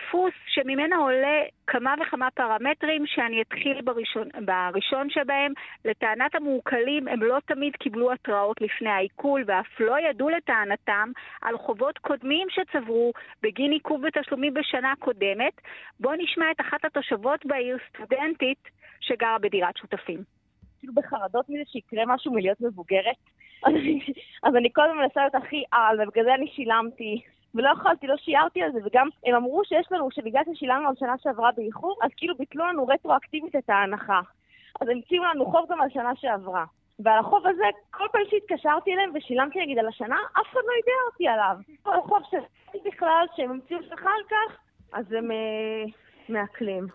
דפוס שממנה עולה כמה וכמה פרמטרים שאני אתחיל בראשון, בראשון שבהם. לטענת המעוקלים הם לא תמיד קיבלו התראות לפני העיכול ואף לא ידעו לטענתם על חובות קודמים שצברו בגין עיכוב בתשלומים בשנה קודמת. בואו נשמע את אחת התושבות בעיר, סטודנטית, שגרה בדירת שותפים. כאילו בחרדות מזה שיקרה משהו מלהיות מבוגרת. אז אני קודם מנסה להיות הכי על, ובגלל זה אני שילמתי. ולא יכולתי, לא שיערתי על זה, וגם הם אמרו שיש לנו, שבגלל ששילמנו על שנה שעברה באיחור, אז כאילו ביטלו לנו רטרואקטיבית את ההנחה. אז הם הציעו לנו חוב גם על שנה שעברה. ועל החוב הזה, כל פעם שהתקשרתי אליהם ושילמתי נגיד על השנה, אף אחד לא יידע אותי עליו. כל חוב שעשיתי בכלל, שהם המציאו אחר כך, אז הם אה, מעכלים.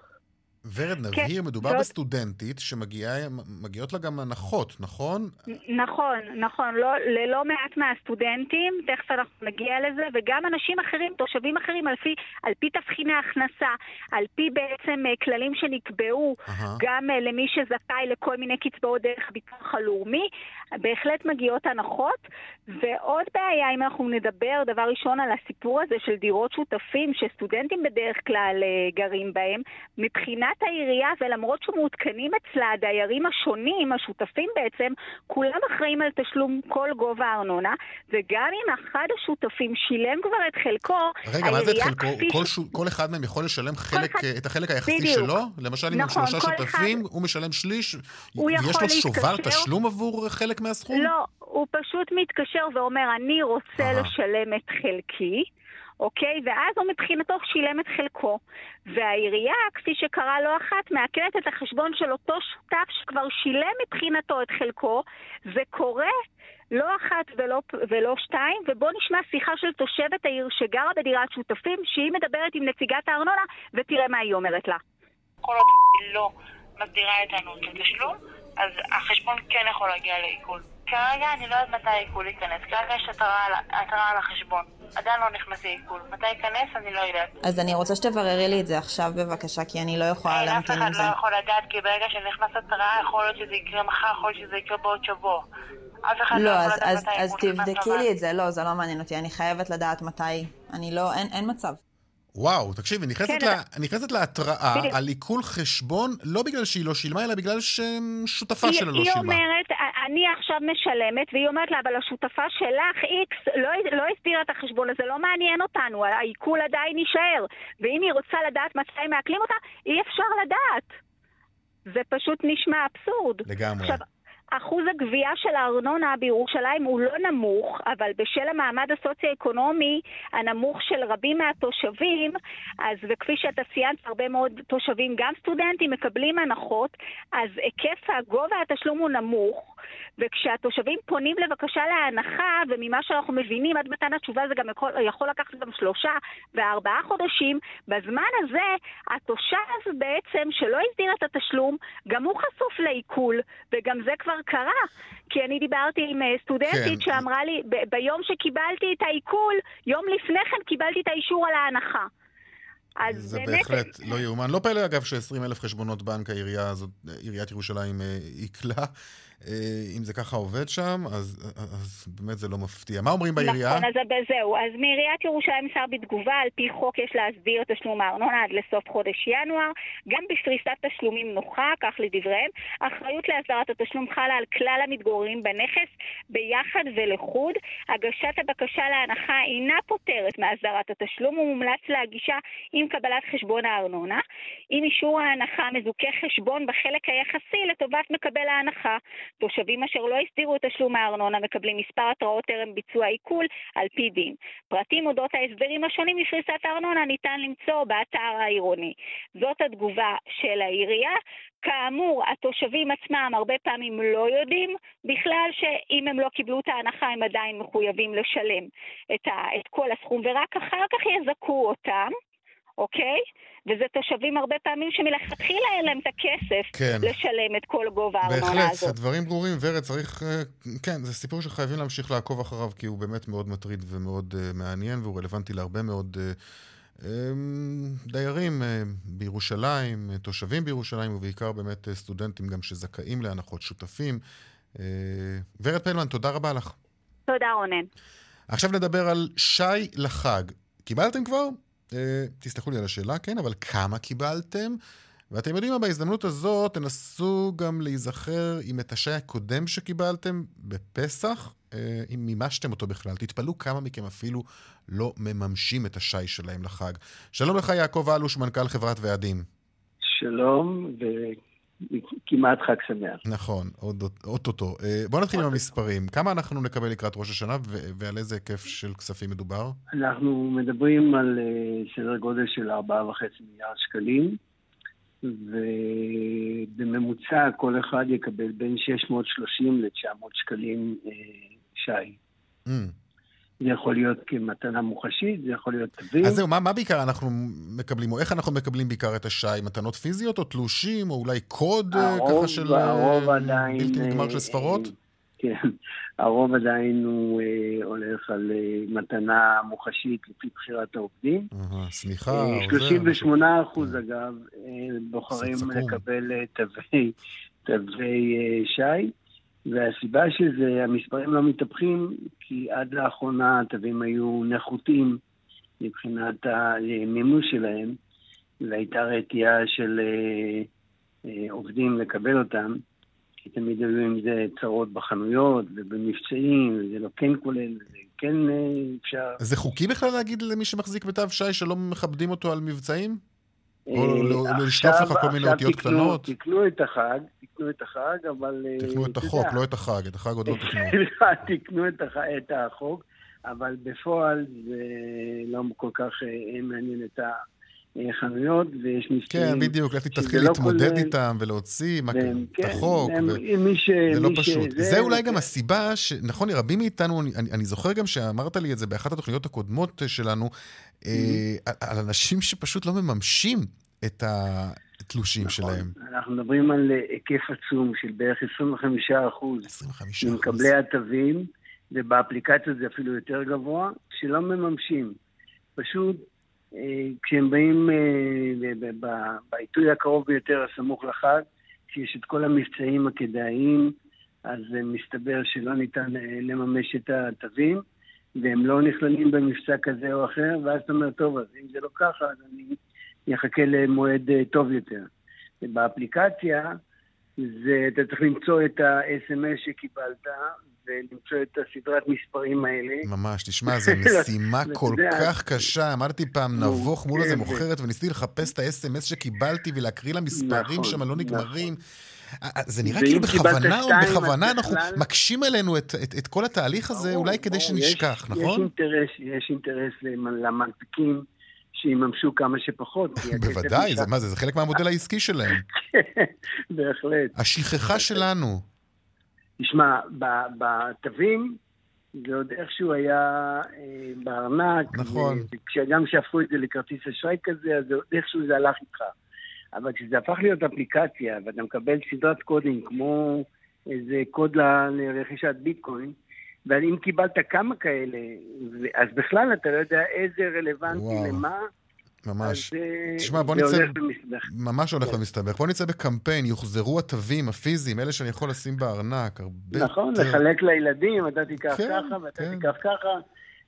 ורד, נבהיר, כן, מדובר זאת... בסטודנטית שמגיעות לה גם הנחות, נכון? נכון, נכון. לא, ללא מעט מהסטודנטים, תכף אנחנו נגיע לזה, וגם אנשים אחרים, תושבים אחרים, על פי, על פי תבחיני הכנסה, על פי בעצם אה, כללים שנקבעו, uh-huh. גם אה, למי שזכאי לכל מיני קצבאות דרך הביטוח הלאומי, בהחלט מגיעות הנחות. ועוד בעיה, אם אנחנו נדבר דבר ראשון על הסיפור הזה של דירות שותפים, שסטודנטים בדרך כלל אה, גרים בהם, מבחינת העירייה, ולמרות שמעודכנים אצלה הדיירים השונים, השותפים בעצם, כולם אחראים על תשלום כל גובה הארנונה, וגם אם אחד השותפים שילם כבר את חלקו, רגע, מה זה את חלקו? כל, ש... כל אחד מהם יכול לשלם חלק, אחד... את החלק היחסי בדיוק. שלו? למשל, אם נכון, הם שלושה שותפים, אחד... הוא משלם שליש, יש לו שובר תשלום עבור חלק מהסכום? לא, הוא פשוט מתקשר ואומר, אני רוצה לשלם את חלקי. אוקיי? ואז הוא מבחינתו שילם את חלקו. והעירייה, כפי שקרה לא אחת, מעקלת את החשבון של אותו שותף שכבר שילם מבחינתו את חלקו, וקורה לא אחת ולא, ולא שתיים, ובואו נשמע שיחה של תושבת העיר שגרה בדירת שותפים, שהיא מדברת עם נציגת הארנונה, ותראה מה היא אומרת לה. כל עוד היא לא מסדירה איתנו את התשלום, אז החשבון כן יכול להגיע לעיכול. כרגע אני לא יודעת מתי העיכול ייכנס. כרגע יש התראה על החשבון. עדיין לא נכנס לעיכול. מתי ייכנס, אני לא יודעת. אז אני רוצה שתבררי לי את זה עכשיו בבקשה, כי אני לא יכולה להמתין עם זה. אף אחד לא יכול לדעת, כי ברגע שנכנס התראה, יכול להיות שזה יקרה מחר, יכול להיות שזה יקרה בעוד שבוע. אף אחד לא, לא יכול לדעת מתי אז תבדקי לי את זה. לא, זה לא מעניין אותי. אני חייבת לדעת מתי. אני לא, אין מצב. וואו, תקשיבי, נכנסת, כן, לה, אתה- נכנסת להתראה בדיוק. על עיכול חשבון, לא בגלל שהיא לא שילמה, אלא בגלל ששותפה היא, שלה לא היא שילמה. אומרת, אני עכשיו משלמת, והיא אומרת לה, אבל השותפה שלך, איקס, לא, לא הסדירה את החשבון הזה, לא מעניין אותנו, העיקול עדיין יישאר. ואם היא רוצה לדעת מתי מעקלים אותה, אי אפשר לדעת. זה פשוט נשמע אבסורד. לגמרי. עכשיו, אחוז הגבייה של הארנונה בירושלים הוא לא נמוך, אבל בשל המעמד הסוציו-אקונומי הנמוך של רבים מהתושבים, אז וכפי שאתה ציינת, הרבה מאוד תושבים, גם סטודנטים, מקבלים הנחות, אז היקף הגובה התשלום הוא נמוך, וכשהתושבים פונים לבקשה להנחה, וממה שאנחנו מבינים, עד מתן התשובה זה גם יכול, יכול לקחת גם שלושה וארבעה חודשים, בזמן הזה התושב בעצם, שלא הסדיר את התשלום, גם הוא חשוף לעיכול, וגם זה כבר קרה. כי אני דיברתי עם אה, סטודנטית כן. שאמרה לי, ב- ביום שקיבלתי את העיכול, יום לפני כן קיבלתי את האישור על ההנחה. אז זה באמת, בהחלט לא יאומן. לא פלא, אגב, ש-20 אלף חשבונות בנק העירייה הזאת, עיריית ירושלים אה, עיקלה. אה, אם זה ככה עובד שם, אז, אז באמת זה לא מפתיע. מה אומרים בעירייה? נכון, אז זהו. אז מעיריית ירושלים נמסר בתגובה, על פי חוק יש להסדיר תשלום הארנונה עד לסוף חודש ינואר, גם בפריסת תשלומים נוחה, כך לדבריהם. האחריות להסדרת התשלום חלה על כלל המתגוררים בנכס ביחד ולחוד. הגשת הבקשה להנחה אינה פותרת מהסדרת התשלום ומומלץ להגישה עם קבלת חשבון הארנונה. עם אישור ההנחה מזוכה חשבון בחלק היחסי לטובת מקבל ההנחה. תושבים אשר לא הסדירו את תשלום הארנונה מקבלים מספר התראות טרם ביצוע עיכול על פי דין. פרטים אודות ההסדרים השונים מפריסת הארנונה ניתן למצוא באתר העירוני. זאת התגובה של העירייה. כאמור, התושבים עצמם הרבה פעמים לא יודעים בכלל שאם הם לא קיבלו את ההנחה הם עדיין מחויבים לשלם את, ה, את כל הסכום, ורק אחר כך יזכו אותם. אוקיי? וזה תושבים הרבה פעמים שמלכתחילה אין להם את הכסף כן. לשלם את כל גובה הארנונה בהחלט, הזאת. הדברים ברורים. ורד, צריך... אה, כן, זה סיפור שחייבים להמשיך לעקוב אחריו, כי הוא באמת מאוד מטריד ומאוד uh, מעניין, והוא רלוונטי להרבה מאוד uh, דיירים בירושלים, תושבים בירושלים, ובעיקר באמת סטודנטים גם שזכאים להנחות, שותפים. ורד פלמן, תודה רבה לך. תודה, רונן. עכשיו נדבר על שי לחג. קיבלתם כבר? Uh, תסלחו לי על השאלה, כן, אבל כמה קיבלתם? ואתם יודעים מה, בהזדמנות הזאת תנסו גם להיזכר עם את השי הקודם שקיבלתם בפסח, uh, אם מימשתם אותו בכלל. תתפלאו כמה מכם אפילו לא מממשים את השי שלהם לחג. שלום לך, יעקב אלוש, מנכ"ל חברת ועדים. שלום, וכמעט חג שמח. נכון, עוד- אוטוטו. Uh, בואו נתחיל עם המספרים. כמה אנחנו נקבל לקראת ראש השנה ועל איזה היקף של כספים מדובר? אנחנו מדברים על אה, סדר גודל של 4.5 מיליארד שקלים, ובממוצע כל אחד יקבל בין 630 ל-900 שקלים אה, שי. זה יכול להיות כמתנה מוחשית, זה יכול להיות תווים. אז זהו, מה, מה בעיקר אנחנו מקבלים, או איך אנחנו מקבלים בעיקר את השי? מתנות פיזיות, או תלושים, או אולי קוד אה, הרוב- ככה של אה, הרוב עדיין, בלתי נגמר של אה, ספרות? כן, הרוב עדיין הוא אה, הולך על אה, מתנה מוחשית לפי בחירת העובדים. שמיכה, אה, עוזר, 38 אחוז אגב אה, בוחרים סכו"ם. לקבל תווי, תווי אה, שי, והסיבה שזה, המספרים לא מתהפכים, כי עד לאחרונה התווים היו נחותים מבחינת המימוש שלהם, והייתה רתיעה של אה, אה, עובדים לקבל אותם, כי תמיד היו עם זה צרות בחנויות ובמבצעים, וזה לא כן כולל, זה כן אה, אפשר. זה חוקי בכלל להגיד למי שמחזיק בתו שי שלא מכבדים אותו על מבצעים? או אה, לא- לא עכשיו- לשלוף לך כל מיני עכשיו אותיות קטנות? תיקנו את החג, תיקנו את החג, אבל... אה, תקנו את החוק, לא את החג. את החג עוד לא תקנו. סליחה, תיקנו את הח- את החוק, אבל בפועל זה לא כל כך אה, מעניין את החנויות, ויש מבצעים... כן, בדיוק, לך תתחיל לא להתמודד איתם ולהוציא והם- את כן, החוק. הם- ו- מי ש... זה לא פשוט. זה אולי גם הסיבה, ש... נכון, רבים מאיתנו, אני, זוכר גם שאמרת לי את זה באחת התוכניות הקודמות שלנו, אה, על- על אנשים שפשוט לא מממשים את התלושים שלהם. אנחנו מדברים על אה, היקף עצום של בערך 25 אחוז 25 ממקבלי התווים, ובאפליקציות זה אפילו יותר גבוה, שלא מממשים. פשוט אה, כשהם באים אה, בעיתוי הקרוב ביותר, הסמוך לחג, כשיש את כל המבצעים הכדאיים, אז מסתבר שלא ניתן לממש את התווים, והם לא נכללים במבצע כזה או אחר, ואז אתה אומר, טוב, אז אם זה לא ככה, אז אני אחכה למועד אה, טוב יותר. ובאפליקציה, זה, אתה צריך למצוא את ה-SMS שקיבלת, ולמצוא את הסדרת מספרים האלה. ממש, תשמע, זו משימה כל כך קשה. עמדתי פעם נבוך מול איזה מוכרת וניסיתי לחפש את ה-SMS שקיבלתי ולהקריא לה מספרים נכון, שם לא נגמרים. נכון. אה, זה נראה כאילו בכוונה, או בכוונה אנחנו מקשים עלינו את, את, את כל התהליך הזה, אולי כדי שנשכח, יש, נכון? יש אינטרס, יש אינטרס למ- למנפיקים שיממשו כמה שפחות. בוודאי, זה מה זה, זה חלק מהמודל העסקי שלהם. בהחלט. השכחה שלנו. תשמע, בתווים זה עוד איכשהו היה אה, בארנק. נכון. וגם כשהפכו את זה לכרטיס אשראי כזה, אז איכשהו זה הלך איתך. אבל כשזה הפך להיות אפליקציה, ואתה מקבל סדרת קודים כמו איזה קוד לרכישת ביטקוין, ואם קיבלת כמה כאלה, אז בכלל אתה לא יודע איזה רלוונטי וואו. למה. ממש. אז, אה, תשמע, בוא זה נצא... הולך ומסתבך. ממש הולך ומסתבך. בוא נצא בקמפיין, יוחזרו התווים הפיזיים, אלה שאני יכול לשים בארנק, הרבה נכון, יותר... לחלק לילדים, אתה תיקח כן, ככה ואתה תיקח ככה.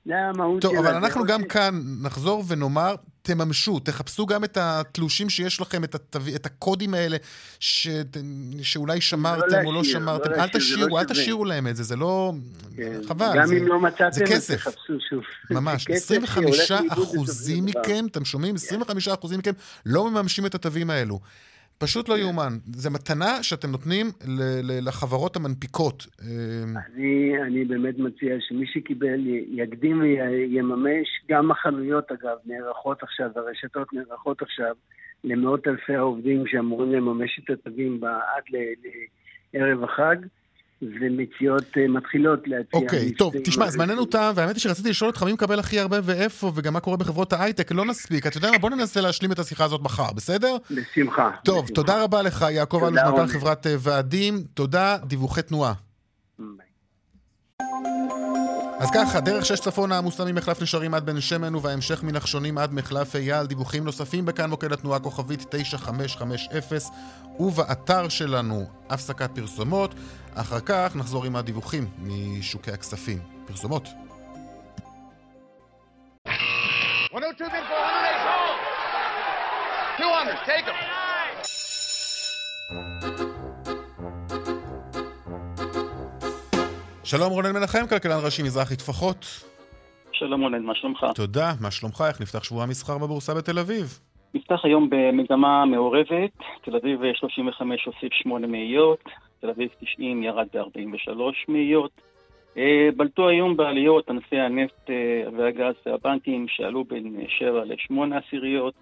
זה המהות טוב, של אבל זה. אנחנו גם ש- כאן נחזור ונאמר, תממשו, תחפשו גם את התלושים שיש לכם, את, התו... את הקודים האלה, ש... שאולי שמרתם או לא להשאיר, שמרתם. לא אל להשאיר, תשאירו, לא אל. תשאירו להם את זה, זה לא... כן. חבל. גם זה... אם לא מצאתם, זה כסף. תחפשו שוב. ממש, זה כסף 25 שהולך לאיבוד בסופו אחוזים. מכם, אתם שומעים? 25 אחוזים מכם לא מממשים את התווים האלו. פשוט לא. יאומן. זו מתנה שאתם נותנים לחברות המנפיקות. אני, אני באמת מציע שמי שקיבל יקדים ויממש, גם החנויות אגב נערכות עכשיו, הרשתות נערכות עכשיו למאות אלפי העובדים שאמורים לממש את התווים עד לערב החג, ומציעות אה, מתחילות להציע... אוקיי, טוב, מבצעים תשמע. זמננו תם, והאמת היא שרציתי לשאול אותך מי מקבל הכי הרבה ואיפה, וגם מה קורה בחברות ההייטק, לא נספיק. אתה יודע מה, בוא ננסה להשלים את השיחה הזאת מחר, בסדר? בשמחה. טוב, בשמחה. תודה רבה לך, יעקב אלוף, מנכ"ל. חברת אה, ועדים. תודה, דיווחי תנועה. אז ככה, דרך שש צפונה עמוסה ממחלף נשרים עד בן שמן ובהמשך מנחשונים עד מחלף אייל. דיווחים נוספים בכאן מוקד התנועה כוכבית 9550 ובאתר שלנו הפסקת פרסומות. אחר כך נחזור עם הדיווחים משוקי הכספים. פרסומות. 102 bid for 108. 200, take them. שלום רונן מנחם, כלכלן ראשי מזרחי טפחות. שלום רונן, מה שלומך? תודה, מה שלומך? איך נפתח שבוע המסחר בבורסה בתל אביב? נפתח היום במגמה מעורבת, תל אביב 35 הוסיף 8 מאיות, תל אביב 90 ירד ב-43 מאיות. אה, בלטו היום בעליות ענפי הנפט אה, והגז והבנקים שעלו בין 7 ל-8 עשיריות,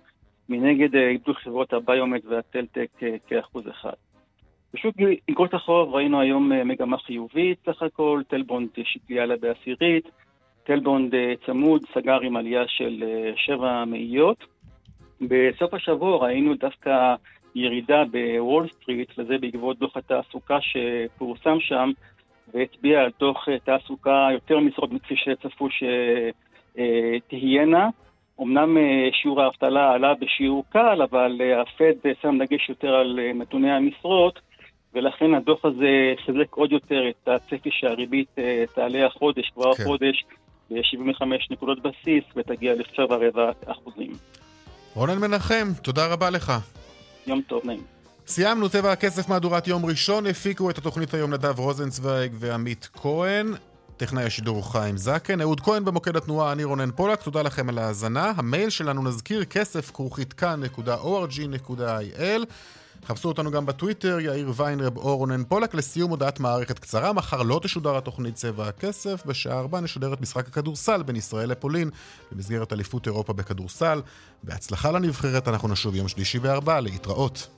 מנגד אה, איבדו חברות הביומט והטלטק כאחוז אחד. בשוק אגרות החוב ראינו היום מגמה חיובית סך הכל, תל בונד שקלי עלה בעשירית, תל בונד צמוד סגר עם עלייה של אה, 7 מאיות. בסוף השבוע ראינו דווקא ירידה בוול סטריט, וזה בעקבות דוח התעסוקה שפורסם שם, והצביע על דוח אה, תעסוקה יותר משרות מכפי שצפו שתהיינה. אמנם אה, שיעור האבטלה עלה בשיעור קל, אבל הפד אה, שם דגש יותר על נתוני המשרות, ולכן הדוח הזה חיזק עוד יותר את הצפי שהריבית תעלה החודש, כבר כן. החודש, ב-75 נקודות בסיס, ותגיע ל-7.4 אחוזים. רונן מנחם, תודה רבה לך. יום טוב, נעים. סיימנו צבע הכסף מהדורת יום ראשון, הפיקו את התוכנית היום נדב רוזנצוויג ועמית כהן. טכנאי השידור חיים זקן, אהוד כהן במוקד התנועה, אני רונן פולק, תודה לכם על ההאזנה. המייל שלנו נזכיר כסף כרוכית כאן.org.il חפשו אותנו גם בטוויטר, יאיר ויינרב או רונן פולק. לסיום הודעת מערכת קצרה, מחר לא תשודר התוכנית צבע הכסף, בשעה 4 נשדר את משחק הכדורסל בין ישראל לפולין במסגרת אליפות אירופה בכדורסל. בהצלחה לנבחרת, אנחנו נשוב יום שלישי בארבע, להתראות.